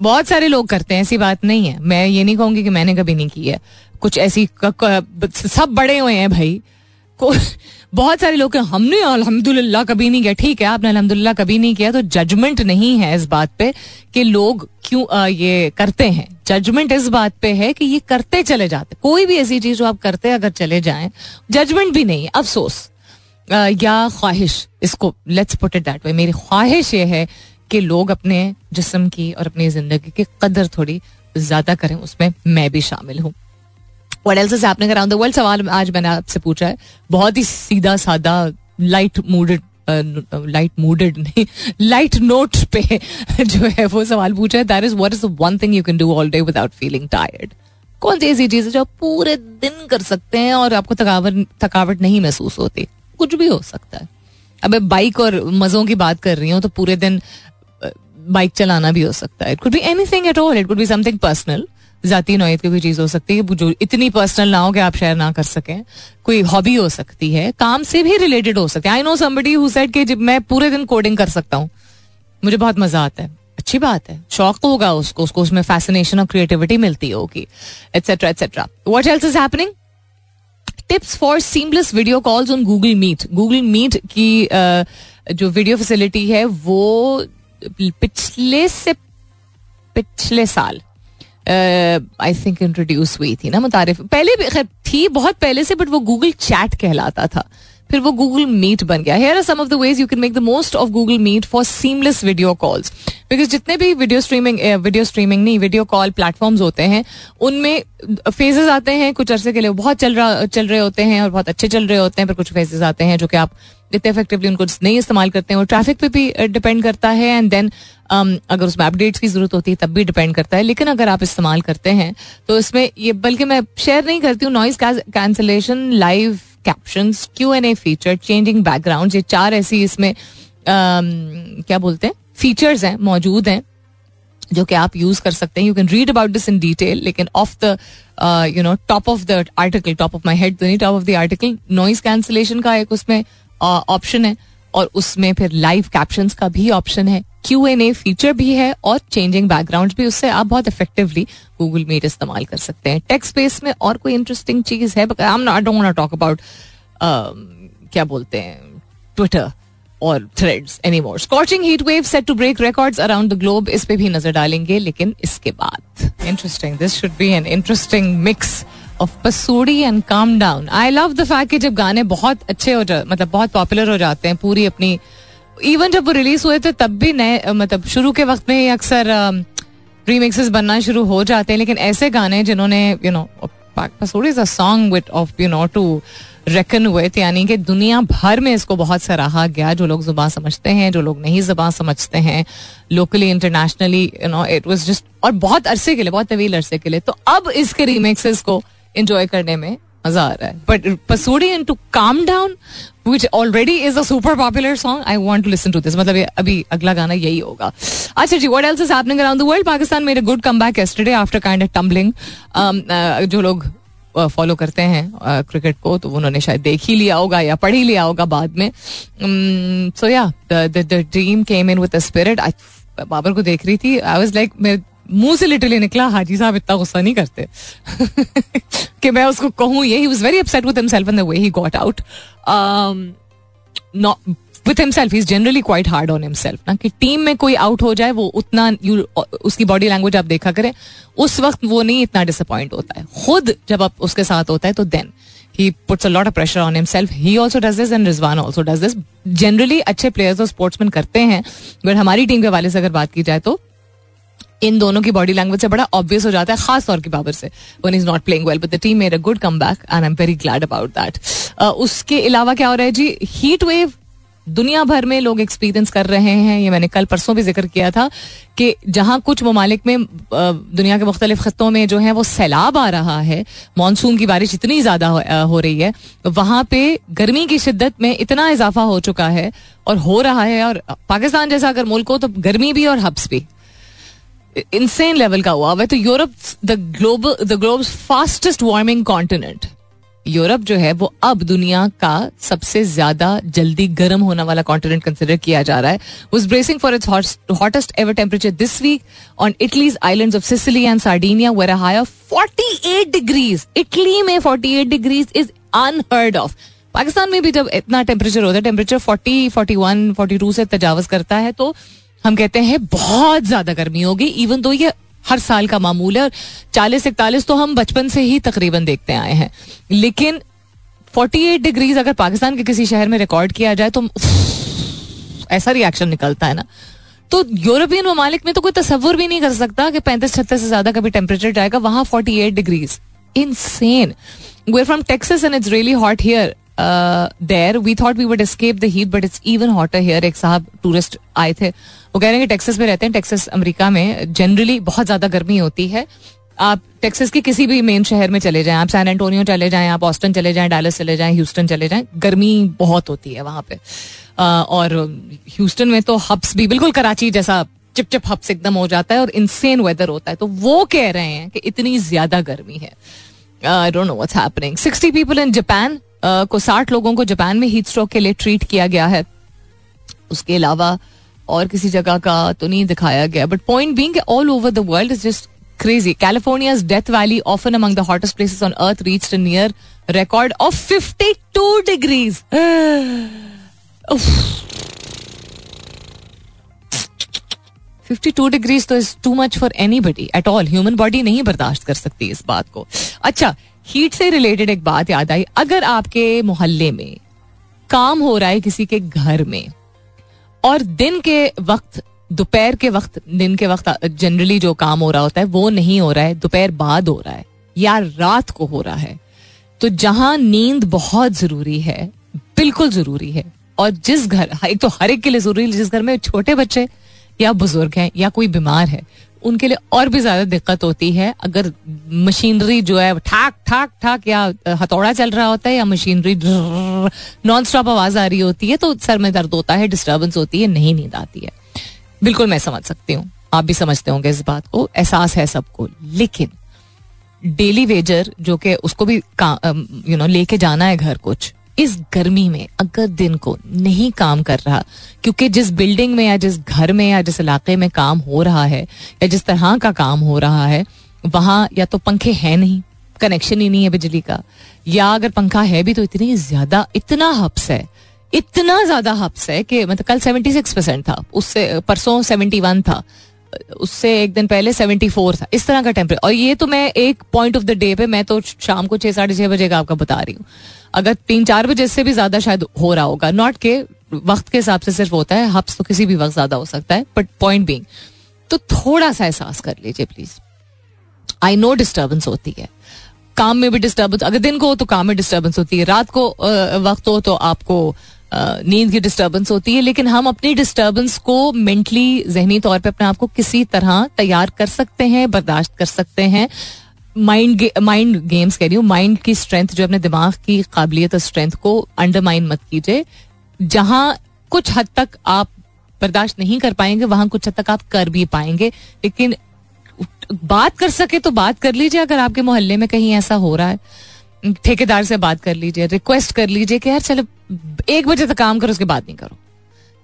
बहुत सारे लोग करते हैं, ऐसी बात नहीं है। मैं ये नहीं कहूँगी कि मैंने कभी नहीं की है। कुछ ऐसी सब बड़े हुए हैं भाई। बहुत सारे लोग हमने अल्हम्दुलिल्लाह कभी नहीं किया। ठीक है, आपने अल्हम्दुलिल्लाह कभी नहीं किया तो जजमेंट नहीं है इस बात पे कि लोग क्यों ये करते हैं। जजमेंट इस बात पे है कि ये करते चले जाते कोई भी ऐसी चीज़ जो आप करते अगर चले जाए जजमेंट भी नहीं है। अफसोस। या ख्वाहिश, इसको let's put it that way मेरी ख्वाहिश ये है कि लोग अपने जिसम की और अपनी ज़िंदगी की कदर थोड़ी ज़्यादा करें, उसमें मैं भी शामिल हूँ। वट एल्स वर्ल्ड सवाल आज मैंने आपसे पूछा है। बहुत ही सीधा सादा लाइट मूडेड लाइट मूडेड नहीं लाइट नोट पे जो है वो सवाल पूछा है। That is what is one thing you can do all day without feeling tired कौन सी ऐसी चीज़ है जो पूरे दिन कर सकते हैं और आपको थकावट थकावट नहीं महसूस होती? कुछ भी हो सकता है। अब बाइक और मजों की बात कर रही हूँ तो पूरे दिन बाइक चलाना भी हो सकता है. It could be anything at all it could be something personal जाती नोयत की कोई चीज़ हो सकती है. जो इतनी पर्सनल ना हो कि आप शेयर ना कर सकें. कोई हॉबी हो सकती है. काम से भी रिलेटेड हो सकती है. I know somebody who said कि मैं पूरे दिन कोडिंग कर सकता हूँ, मुझे बहुत मज़ा आता है. अच्छी बात है. शौक तो होगा उसको. उसको उसमें फैसिनेशन और क्रिएटिविटी मिलती होगी. Etcetera etcetera what else is happening tips for seamless video calls on Google Meet Google Meet की जो वीडियो फैसिलिटी है, वो पिछले से पिछले साल आई थिंक इंट्रोड्यूस हुई थी ना मुतारिफ। पहले भी, खैर, थी बहुत पहले से बट वो गूगल चैट कहलाता था। फिर वो गूगल मीट बन गया। Here are some of the ways you can make the most of Google Meet for seamless video calls because जितने भी वीडियो स्ट्रीमिंग वीडियो स्ट्रीमिंग नहीं वीडियो कॉल प्लेटफॉर्म्स होते हैं उनमें फेजेस आते हैं कुछ अरसे के लिए बहुत चल रहा चल रहे होते हैं और बहुत अच्छे चल रहे होते हैं पर कुछ फेजेस आते हैं जो कि आप इतने इफेक्टिवली उनको नहीं इस्तेमाल करते हैं। और ट्रैफ़िक पे भी डिपेंड करता है एंड देन um, अगर उसमें अपडेट्स की ज़रूरत होती है तब भी डिपेंड करता है। लेकिन अगर आप इस्तेमाल करते हैं तो इसमें ये बल्कि मैं शेयर नहीं करती हूँ noise cancellation live caption Q and A feature changing background ये चार ऐसी इसमें um, क्या बोलते हैं फीचर्स हैं मौजूद हैं जो कि आप यूज़ कर सकते हैं। You can read about this in detail लेकिन of the you know top of the article top of my head top of the article noise cancellation का एक उसमें ऑप्शन है और उसमें फिर लाइव कैप्शन का भी ऑप्शन है। क्यू एन ए फीचर भी है और चेंजिंग बैकग्राउंड भी, उससे आप बहुत इफेक्टिवली गूगल मीट इस्तेमाल कर सकते हैं। टेक्स्ट स्पेस में और कोई इंटरेस्टिंग चीज़ है? टॉक अबाउट क्या बोलते हैं ट्विटर और Threads any more scorching heat wave set to break records around the globe इस पे भी नज़र डालेंगे, लेकिन इसके बाद। Interesting this should be an interesting mix of Pasoori and calm down I love the fact कि जब गाने बहुत अच्छे हो जाते मतलब बहुत पॉपुलर हो जाते हैं, पूरी अपनी इवन जब वो रिलीज़ हुए थे, तब भी नए मतलब शुरू के वक्त में अक्सर रीमिक्सेस बनना शुरू हो जाते हैं, लेकिन ऐसे गाने जिन्होंने you know song with of you know to reckon with यानी कि दुनिया भर में इसको बहुत सराहा गया, जो लोग ज़ुबान समझते हैं, जो लोग नहीं ज़ुबान समझते हैं locally internationally you know it was just और बहुत अरसे के लिए, बहुत तवील अरसे के लिए। तो अब इसके रीमेक्सेस को इंजॉय करने में मज़ा आ रहा है। But Pasoori in to calm down which already is a super popular song I want to listen to this मतलब अभी अगला गाना यही होगा। अच्छा जी what else is happening around the world Pakistan a good comeback yesterday after kind of tumbling जो लोग फॉलो uh, करते हैं क्रिकेट uh, को तो उन्होंने शायद देख ही लिया होगा या पढ़ ही लिया होगा बाद में। So yeah the team came in with spirit Babar को देख रही थी आई वाज लाइक मेरे मुँह से लिटरली निकला, हाजी साहब इतना गुस्सा नहीं करते। कि मैं उसको कहूँ, ये he was very upset with himself in the way he got out with himself is generally quite hard on himself ना कि टीम में कोई आउट हो जाए, वो उतना यू उसकी बॉडी लैंग्वेज आप देखा करें, उस वक्त वो नहीं इतना डिसअपॉइंट होता है। खुद जब आप उसके साथ होता है तो then he puts a lot of pressure on himself he also does this and Rizwan also does this generally अच्छे प्लेयर्स और स्पोर्ट्समैन करते हैं बट हमारी टीम के वाले से अगर बात की जाए तो इन दोनों की बॉडी लैंग्वेज से बड़ा ऑब्वियस हो जाता है खास तौर की बाबर से। One is not playing well but the team made a good comeback and I am very glad about that उसके अलावा क्या हो रहा है जी? हीट वेव दुनिया भर में लोग एक्सपीरियंस कर रहे हैं। ये मैंने कल परसों भी ज़िक्र किया था कि जहाँ कुछ ममालिक में दुनिया के मुख्तलिफ़ खत्ों में जो है वो सैलाब आ रहा है। मानसून की बारिश इतनी ज़्यादा हो, हो रही है। वहाँ पे गर्मी की शिद्दत में इतना इजाफा हो चुका है और हो रहा है और पाकिस्तान जैसा अगर मुल्क हो तो गर्मी भी और हब्स भी। इंसेन लेवल का हुआ है तो Europe the global the globe fastest warming continent Europe जो है, वो अब दुनिया का सबसे ज़्यादा जल्दी गर्म होने वाला कॉन्टिनेंट कंसिडर किया जा रहा है। Was bracing for its hottest ever temperature this week on Italy's island of Sicily and Sardinia where high of forty eight degrees Italy में forty eight degrees is unheard of Pakistan में भी जब इतना टेम्परेचर होता है temperature forty forty one forty two से तजावज करता है तो हम कहते हैं, बहुत ज़्यादा गर्मी होगी इवन दो ये हर साल का मामूल है, और चालीस, इकतालीस तो हम बचपन से ही तकरीबन देखते आए हैं। लेकिन 48 डिग्रीज अगर पाकिस्तान के किसी शहर में रिकॉर्ड किया जाए तो ऐसा रिएक्शन निकलता है ना। तो यूरोपियन ममालिक में तो कोई तस्वुर भी नहीं कर सकता कि पैंतीस, छत्तीस से ज़्यादा कभी टेम्परेचर जाएगा, वहाँ 48 degrees in Sen we're from Texas and it's really hot here there we thought we would escape the heat but it's even hotter here एक साहब टूरिस्ट आए थे। वो कह रहे हैं कि टेक्सास में रहते हैं टेक्सास अमेरिका में जनरली बहुत ज़्यादा गर्मी होती है। आप टेक्सास के किसी भी मेन शहर में चले जाएँ, आप सैन एंटोनियो चले जाएँ, आप ऑस्टन चले जाएँ डालस चले जाएँ ह्यूस्टन चले जाएँ, गर्मी बहुत होती है वहाँ पे। और ह्यूस्टन में तो हब्स भी, बिल्कुल कराची जैसा चिप चिप हब्स एकदम हो जाता है और इंसेन वेदर होता है। तो वो कह रहे हैं कि इतनी ज़्यादा गर्मी है। I don't know what's happening 60 people in Japan को 60 लोगों को जापान में हीट स्ट्रोक के लिए ट्रीट किया गया है। उसके अलावा और किसी जगह का तो नहीं दिखाया गया। But point being all over the world is just. California's Death Valley, often among the hottest places on Earth, reached a near record of 52 degrees. 52 degrees तो is too much for anybody at all human body नहीं बर्दाश्त कर सकती इस बात को। अच्छा हीट से रिलेटेड एक बात याद आई। अगर आपके मोहल्ले में काम हो रहा है किसी के घर में और दिन के वक्त, दोपहर के वक्त, दिन के वक्त जनरली जो काम हो रहा होता है, वो नहीं हो रहा है, दोपहर बाद हो रहा है या रात को हो रहा है तो जहाँ नींद बहुत ज़रूरी है, बिल्कुल ज़रूरी है। और जिस घर एक तो हर एक के लिए ज़रूरी है, जिस घर में छोटे बच्चे या बुज़ुर्ग हैं या कोई बीमार है उनके लिए और भी ज़्यादा दिक्कत होती है। अगर मशीनरी जो है, ठाक ठाक ठाक, या हथौड़ा चल रहा होता है, या मशीनरी नॉन स्टॉप आवाज़ आ रही होती है तो सर में दर्द होता है डिस्टर्बेंस होती है, नहीं नींद आती है। बिल्कुल मैं समझ सकती हूँ। आप भी समझते होंगे इस बात को। एहसास है सबको। लेकिन डेली वेजर जो कि उसको भी यू नो लेके जाना है घर कुछ इस गर्मी में अगर दिन को नहीं काम कर रहा, क्योंकि जिस बिल्डिंग में या जिस घर में या जिस इलाके में काम हो रहा है, या जिस तरह का काम हो रहा है, वहाँ या तो पंखे हैं नहीं कनेक्शन ही नहीं है बिजली का। या अगर पंखा है भी तो इतनी ज़्यादा, इतना हब्स है, इतना ज़्यादा हब्स है कि मतलब कल सेवेंटी सिक्स परसेंट था, उससे, परसों सेवेंटी वन था, उससे एक दिन पहले सेवेंटी फोर था, इस तरह का टेम्परेचर और ये तो मैं एक पॉइंट ऑफ़ द डे पे, मैं तो शाम को छह साढ़े छह बजे का आपका बता रही हूँ। अगर तीन चार बजे से भी ज़्यादा शायद हो रहा होगा। नॉट के वक्त के हिसाब से सिर्फ़ होता है हब्स तो किसी भी वक्त ज़्यादा हो सकता है बट पॉइंट बींग तो थोड़ा सा एहसास कर लीजिए प्लीज़ आई नो डिस्टर्बेंस होती है। काम में भी डिस्टर्बेंस अगर दिन को हो तो काम में डिस्टर्बेंस होती है। रात को वक्त हो तो आपको नींद की डिस्टर्बेंस होती है, लेकिन हम अपनी डिस्टर्बेंस को मेंटली जहनी तौर पे अपने आप को किसी तरह तैयार कर सकते हैं, बर्दाश्त कर सकते हैं। माइंड माइंड गेम्स कह रही हूँ माइंड की स्ट्रेंथ जो अपने दिमाग की काबिलियत और स्ट्रेंथ को अंडरमाइन मत कीजिए। जहाँ कुछ हद तक आप बर्दाश्त नहीं कर पाएँगे, वहाँ कुछ हद तक आप कर भी पाएँगे। लेकिन बात कर सके तो बात कर लीजिए, अगर आपके मोहल्ले में कहीं ऐसा हो रहा है। ठेकेदार से बात कर लीजिए रिक्वेस्ट कर लीजिए कि यार चलो, एक बजे तक काम करो, उसके बाद नहीं करो।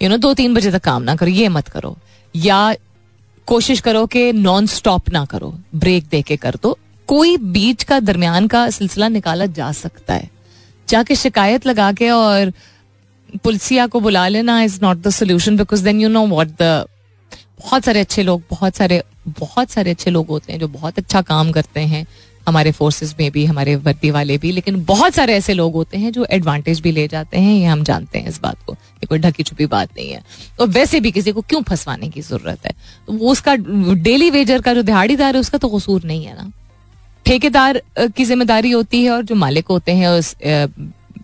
यू नो दो तीन बजे तक काम ना करो, ये मत करो। या कोशिश करो कि नॉन स्टॉप ना करो ब्रेक दे के कर दो। कोई बीच का दरमियान का सिलसिला निकाला जा सकता है। जाके शिकायत लगा के और पुलिसिया को बुला लेना is not the solution because then you know what the बहुत सारे अच्छे लोग, बहुत सारे बहुत सारे अच्छे लोग होते हैं जो बहुत अच्छा काम करते हैं। हमारे फोर्सेस में भी, हमारे वर्दी वाले भी, लेकिन बहुत सारे ऐसे लोग होते हैं जो एडवांटेज भी ले जाते हैं, ये हम जानते हैं इस बात को ये कोई ढकी छुपी बात नहीं है। तो वैसे भी किसी को क्यों फंसवाने की ज़रूरत है? तो वो उसका डेली वेजर का जो दिहाड़ीदार है, उसका तो कसूर नहीं है ना। ठेकेदार की ज़िम्मेदारी होती है और जो मालिक होते हैं उस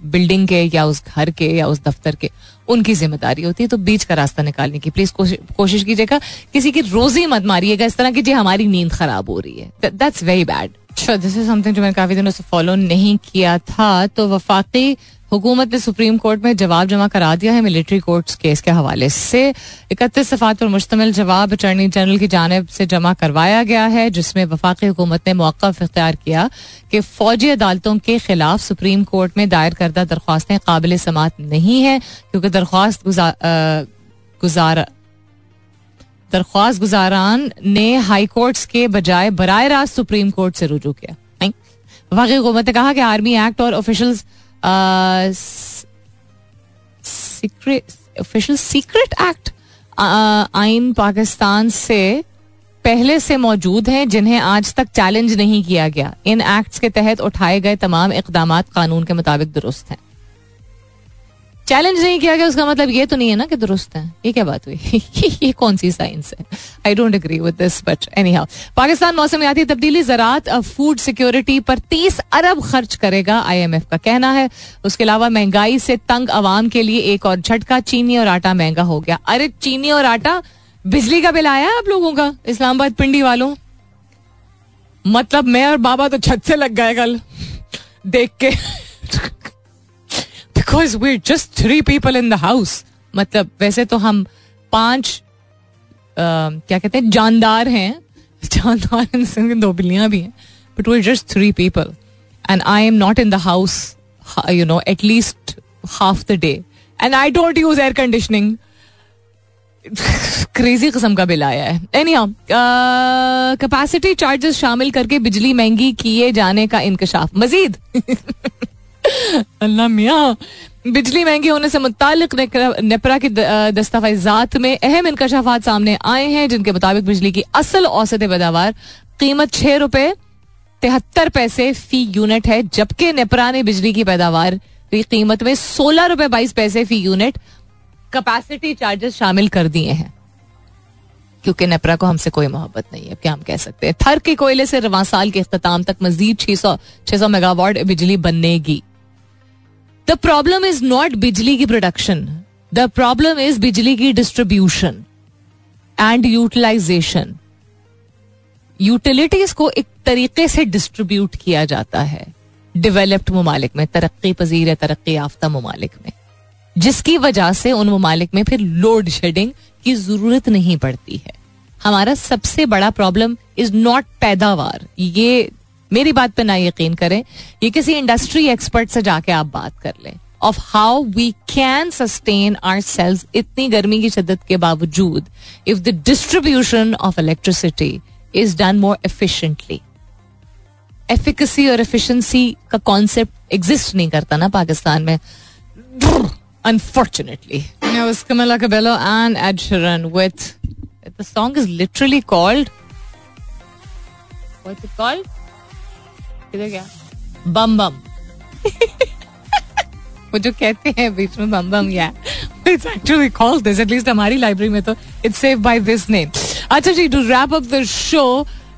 बिल्डिंग के या उस घर के या उस दफ्तर के, उनकी ज़िम्मेदारी होती है। तो बीच का रास्ता निकालने की प्लीज़ कोशिश कीजिएगा। किसी की रोजी मत मारिएगा इस तरह की, जी हमारी नींद खराब हो रही है। That's very bad this is something जो मैंने काफ़ी दिनों से फॉलो नहीं किया था। तो वफाकी हुकूमत ने सुप्रीम कोर्ट में जवाब जमा करा दिया है। मिलिट्री कोर्ट केस के हवाले से इकतीस सफात पर मुश्तमिल जवाब अटर्नी जनरल की जानब से जमा करवाया गया है, जिसमें वफाकी हुकूमत ने मौकफ इख्तियार किया कि फौजी अदालतों के खिलाफ सुप्रीम कोर्ट में दायर करदा दरख्वास्तें काबिल समात नहीं है, क्योंकि दरख्वास्त गुजार, दरख्वास्त गुजारान ने हाई कोर्ट्स के बजाय बर रास्त सुप्रीम कोर्ट से रुजू किया। वफाकी हुकूमत ने कहा कि आर्मी एक्ट और ऑफिशल्स ऑफिशियल सीक्रेट एक्ट आइन पाकिस्तान से पहले से मौजूद हैं, जिन्हें आज तक चैलेंज नहीं किया गया। इन एक्ट्स के तहत उठाए गए तमाम इकदाम कानून के मुताबिक दुरुस्त हैं। चैलेंज नहीं किया गया, उसका मतलब ये तो नहीं है ना कि दुरुस्त है। ये क्या बात हुई? ये कौन सी साइंस है? I don't agree with this but anyhow Pakistan मौसमियाती तब्दीली ज़रात फ़ूड सिक्योरिटी पर तीस अरब खर्च करेगा आईएमएफ का कहना है। उसके अलावा महँगाई से तंग आवाम के लिए एक और झटका, चीनी और आटा महँगा हो गया। अरे, चीनी और आटा? बिजली का बिल आया आप लोगों का, इस्लामाबाद पिंडी वालों? मतलब मैं और बाबा तो छत से लग गए कल, देख के। Because we just three people in the house मतलब वैसे तो हम पाँच क्या कहते हैं, जानदार हैं। जानदार इन दो बिल्लियाँ भी हैं but we just three people and I am not in the house you know at least half the day and I don't use air conditioning crazy किस्म का बिल आया है। एनी कैपेसिटी चार्जेस शामिल करके बिजली महँगी किए जाने का इंकशाफ। मजीद। अल्लाह मियाँ, बिजली महँगी होने से मुतालिक नेपरा की दस्तावेजात में अहम इंकशाफात सामने आए हैं, जिनके मुताबिक बिजली की असल औसत पैदावार कीमत छह रुपए तिहत्तर पैसे फ़ी यूनिट है, जबकि नेपरा ने बिजली की पैदावार की कीमत में सोलह रुपए बाईस पैसे फ़ी यूनिट कैपेसिटी चार्जेस शामिल कर दिए हैं। क्योंकि नेपरा को हमसे कोई मोहब्बत नहीं है क्या हम कह सकते हैं? थर के कोयले से रवा साल के अख्ताम तक मजीद छह सौ छह सौ मेगावाट बिजली बनेगी प्रॉब्लम इज़ नॉट बिजली की प्रोडक्शन द प्रॉब्लम इज़ बिजली की डिस्ट्रीब्यूशन एंड यूटिलाइजेशन यूटिलिटीज को एक तरीके से डिस्ट्रीब्यूट किया जाता है. डेवलप्ड ममालिक में, तरक्की पजीर या तरक्की याफ्ता ममालिक में. जिसकी वजह से उन ममालिक में फिर लोड शेडिंग की ज़रूरत नहीं पड़ती है. हमारा सबसे बड़ा प्रॉब्लम इज़ नॉट पैदावार. ये मेरी बात पे ना यकीन करें ये किसी इंडस्ट्री एक्सपर्ट से जाके आप बात कर लें of how we can sustain our selves इतनी गर्मी की शिद्दत के बावजूद if the distribution of electricity is done more efficiently efficacy और एफिशिएंसी का कॉन्सेप्ट एग्जिस्ट नहीं करता ना पाकिस्तान में. Unfortunately Camila Cabello and Ed Sheeran with the song is literally called what's it called? किधर गया बम बम। वो जो कहते हैं बीच में बम बम या it's actually called this at least हमारी लाइब्रेरी में तो it's save by this name अच्छा जी to wrap up the show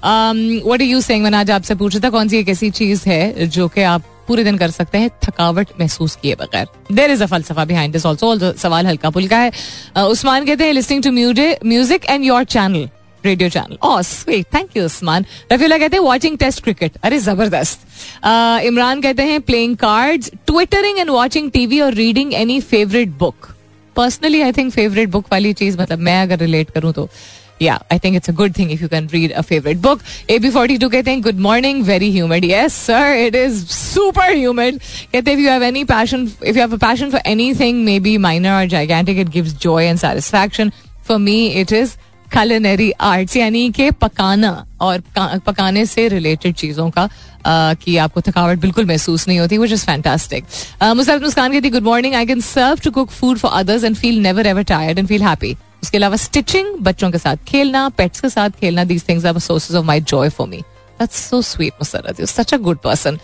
what are you saying मैंने आज आपसे पूछा था कौन सी एक ऐसी चीज़ है जो कि आप पूरे दिन कर सकते हैं, थकावट महसूस किए बगैर. देर इज़ अ फलसफा बिहाइंड दिस ऑल्सो सवाल हल्का फुल्का है उस्मान कहते हैं listening to music and your channel radio channel oh sweet thank you Usman Rafila कहते हैं वाचिंग टेस्ट क्रिकेट अरे, ज़बरदस्त. इमरान कहते हैं playing cards twittering and watching TV और reading any favourite book personally I think favourite book वाली चीज़ मतलब मैं अगर रिलेट करूँ तो या I think it's a good thing if you can read a favourite book A B forty two कहते हैं गुड मॉर्निंग वेरी ह्यूमिड ये sir it is super humid कहते हैं if you have any passion if you have a passion for anything maybe minor और gigantic it gives joy and satisfaction for me it is culinary arts, यानी कि पकाना और पकाने से रिलेटेड चीज़ों का कि आपको थकावट बिल्कुल महसूस नहीं होती which is fantastic Musarrat Muskan कहती good morning I can serve to cook food for others and feel never ever tired and feel happy उसके अलावा स्टिचिंग बच्चों के साथ खेलना पेट्स के साथ खेलना these things are sources of my joy for me that's so sweet Musarrat you such a good person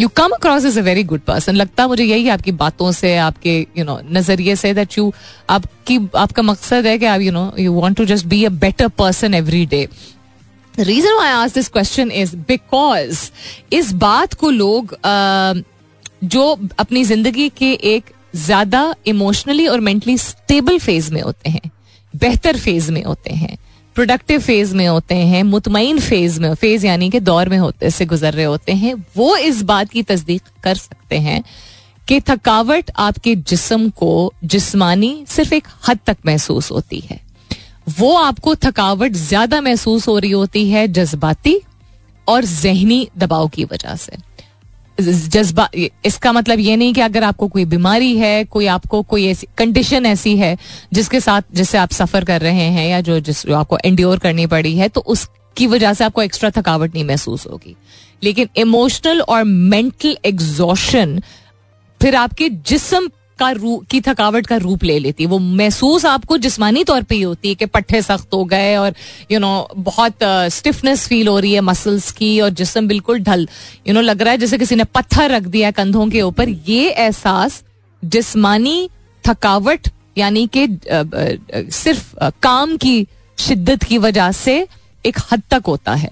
you come across is a very good person लगता मुझे यही आपकी बातों से, आपके यू नो नज़रिए से दैट यू आपकी, आपका मकसद है कि आप you know you want to just be a better person every day reason I आज दिस क्वेश्चन इज़ बिकॉज़ इस बात को लोग जो अपनी ज़िंदगी के एक ज़्यादा इमोशनली और मेंटली स्टेबल फ़ेज़ में होते हैं, बेहतर फ़ेज़ में होते हैं प्रोडक्टिव फ़ेज़ में होते हैं मुतमिन फ़ेज़ में फ़ेज़ यानी कि दौर में होते, से गुजर रहे होते हैं, वो इस बात की तस्दीक कर सकते हैं कि थकावट आपके जिस्म को, जिस्मानी सिर्फ़ एक हद तक महसूस होती है। वो आपको थकावट ज़्यादा महसूस हो रही होती है जज्बाती और जहनी दबाव की वजह से। जज्बा, इसका मतलब ये नहीं कि अगर आपको कोई बीमारी है, कोई आपको कोई ऐसी कंडीशन ऐसी है, जिसके साथ, जिससे आप सफ़र कर रहे हैं या जो, जिस, जो आपको एंड्योर करनी पड़ी है तो उसकी वजह से आपको एक्स्ट्रा थकावट नहीं महसूस होगी। लेकिन इमोशनल और मेंटल एग्जॉशन फिर आपके जिसम का रूप की थकावट का रूप ले लेती है। वो महसूस आपको जिस्मानी तौर पे ही होती है कि पट्टे सख्त हो गए और यू you नो know, बहुत स्टिफनेस uh, फील हो रही है मसल्स की और जिसम बिल्कुल ढल यू नो लग रहा है जैसे किसी ने पत्थर रख दिया कंधों के ऊपर। ये एहसास जिस्मानी थकावट यानी कि सिर्फ़ काम की शिद्दत की वजह से एक हद तक होता है।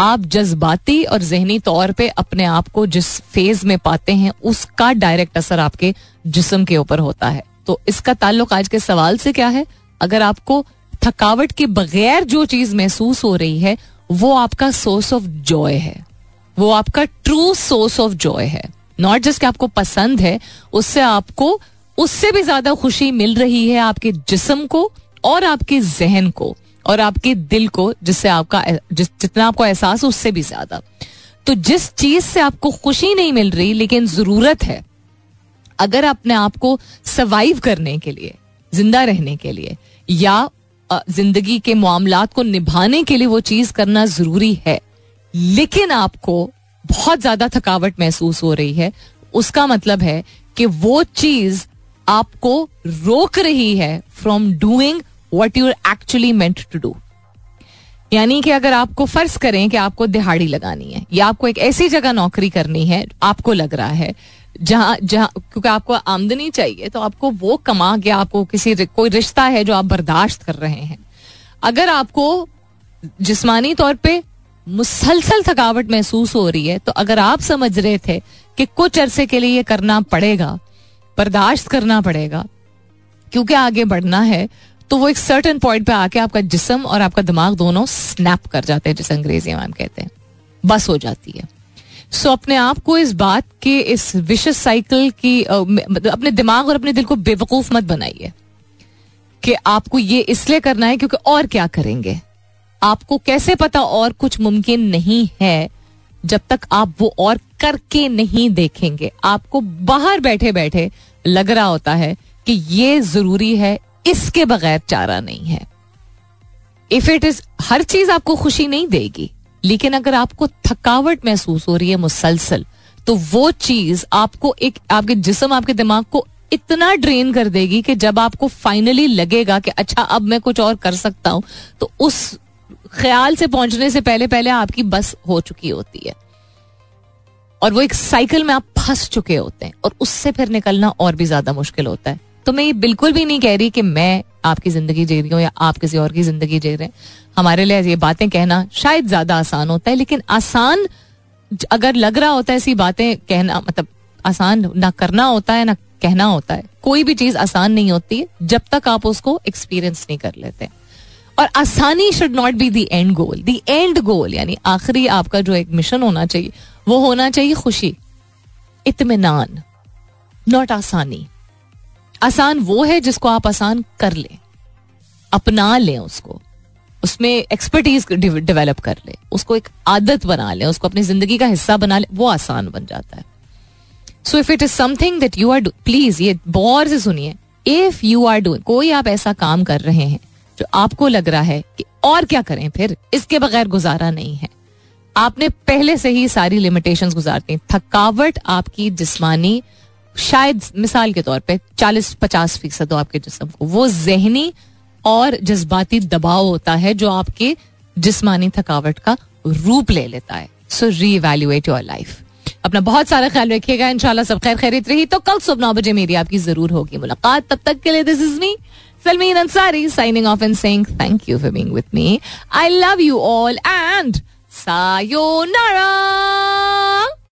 आप जज्बाती और जहनी तौर पे अपने आप को जिस फ़ेज़ में पाते हैं, उसका डायरेक्ट असर आपके जिसम के ऊपर होता है। तो इसका ताल्लुक आज के सवाल से क्या है? अगर आपको थकावट के बगैर जो चीज़ महसूस हो रही है, वो आपका सोर्स ऑफ़ जॉय है। वो आपका ट्रू सोर्स ऑफ़ जॉय है। नॉट जस्ट आपको पसंद है, उससे आपको, उससे भी ज़्यादा खुशी मिल रही है आपके जिसम को और आपके जहन को। और आपके दिल को जिससे आपका, जिस, जितना आपको एहसास उससे भी ज़्यादा। तो जिस चीज़ से आपको खुशी नहीं मिल रही, लेकिन ज़रूरत है, अगर अपने आप को सर्वाइव करने के लिए, ज़िंदा रहने के लिए, या ज़िंदगी के मामला को निभाने के लिए वो चीज़ करना ज़रूरी है, लेकिन आपको बहुत ज़्यादा थकावट महसूस हो रही है, उसका मतलब है कि वो चीज़ आपको रोक रही है from doing what you're actually meant to do यानी कि अगर आपको फ़र्ज़ करें कि आपको दिहाड़ी लगानी है, या आपको एक ऐसी जगह नौकरी करनी है, आपको लग रहा है, जहाँ जहाँ, क्योंकि आपको आमदनी चाहिए तो आपको वो कमा के आपको किसी कोई रिश्ता है जो आप बर्दाश्त कर रहे हैं। अगर आपको जिस्मानी तौर पे मुसलसल थकावट महसूस हो रही है तो अगर आप समझ रहे थे कि कुछ अरसे के लिए ये करना पड़ेगा, बर्दाश्त करना पड़ेगा, क्योंकि आगे बढ़ना है तो वो एक सर्टन पॉइंट पे आके आपका जिसम और आपका दिमाग दोनों स्नैप कर जाते हैं, जिसे अंग्रेज़ी में हम कहते हैं। बस हो जाती है। सो अपने आप को इस बात के, इस विशेष साइकिल की मतलब अपने दिमाग और अपने दिल को बेवकूफ़ मत बनाइए कि आपको ये इसलिए करना है क्योंकि और क्या करेंगे। आपको कैसे पता और कुछ मुमकिन नहीं है जब तक आप वो और करके नहीं देखेंगे। आपको बाहर बैठे बैठे लग रहा होता है कि ये ज़रूरी है इसके बगैर चारा नहीं है। इफ़ इट इज़ हर चीज़ आपको खुशी नहीं देगी, लेकिन अगर आपको थकावट महसूस हो रही है मुसलसल तो वो चीज़ आपको एक, आपके जिसम, आपके दिमाग को इतना ड्रेन कर देगी कि जब आपको फाइनली लगेगा कि अच्छा अब मैं कुछ और कर सकता हूँ तो उस ख्याल से पहुँचने से पहले पहले आपकी बस हो चुकी होती है। और वो एक साइकिल में आप फंस चुके होते हैं, और उससे फिर निकलना और भी ज़्यादा मुश्किल होता है। तो मैं ये बिल्कुल भी नहीं कह रही कि मैं आपकी ज़िंदगी जी रही हूँ या आप किसी और की ज़िंदगी जी रहे हैं। हमारे लिए ये बातें कहना शायद ज़्यादा आसान होता है, लेकिन आसान अगर लग रहा होता है ऐसी बातें कहना मतलब आसान ना करना होता है, ना कहना होता है। कोई भी चीज़ आसान नहीं होती जब तक आप उसको एक्सपीरियंस नहीं कर लेते। और आसानी should not be the end goal the end goal यानी आखिरी आपका जो एक मिशन होना चाहिए, वो होना चाहिए खुशी इतमान नॉट आसानी। आसान वो है जिसको आप आसान कर लें, अपना लें उसको। उसमें एक्सपर्टीज डेवलप कर ले, उसको एक आदत बना ले, उसको अपनी ज़िंदगी का हिस्सा बना ले, वो आसान बन जाता है। So if it is something that you are please ये बहुत से सुनिए इफ़ यू आर डूइंग कोई आप ऐसा काम कर रहे हैं जो आपको लग रहा है कि और क्या करें फिर, इसके बगैर गुजारा नहीं है। आपने पहले से ही सारी लिमिटेशंस गुजारती थकावट आपकी, जिस्मानी शायद मिसाल के तौर पे 40-50 फ़ीसद हो आपके जिसम को। वो जहनी और जज्बाती दबाव होता है जो आपके जिस्मानी थकावट का रूप ले लेता है। सो री एवेल्युएट योर लाइफ अपना बहुत सारा ख्याल रखिएगा, इंशाल्लाह सब खैर खैरित रही। तो कल सुबह नौ बजे मेरी आपकी ज़रूर होगी मुलाकात। तब तक के लिए this is me Salmeen Ansari signing off and saying thank you for being with me I love you all and sayonara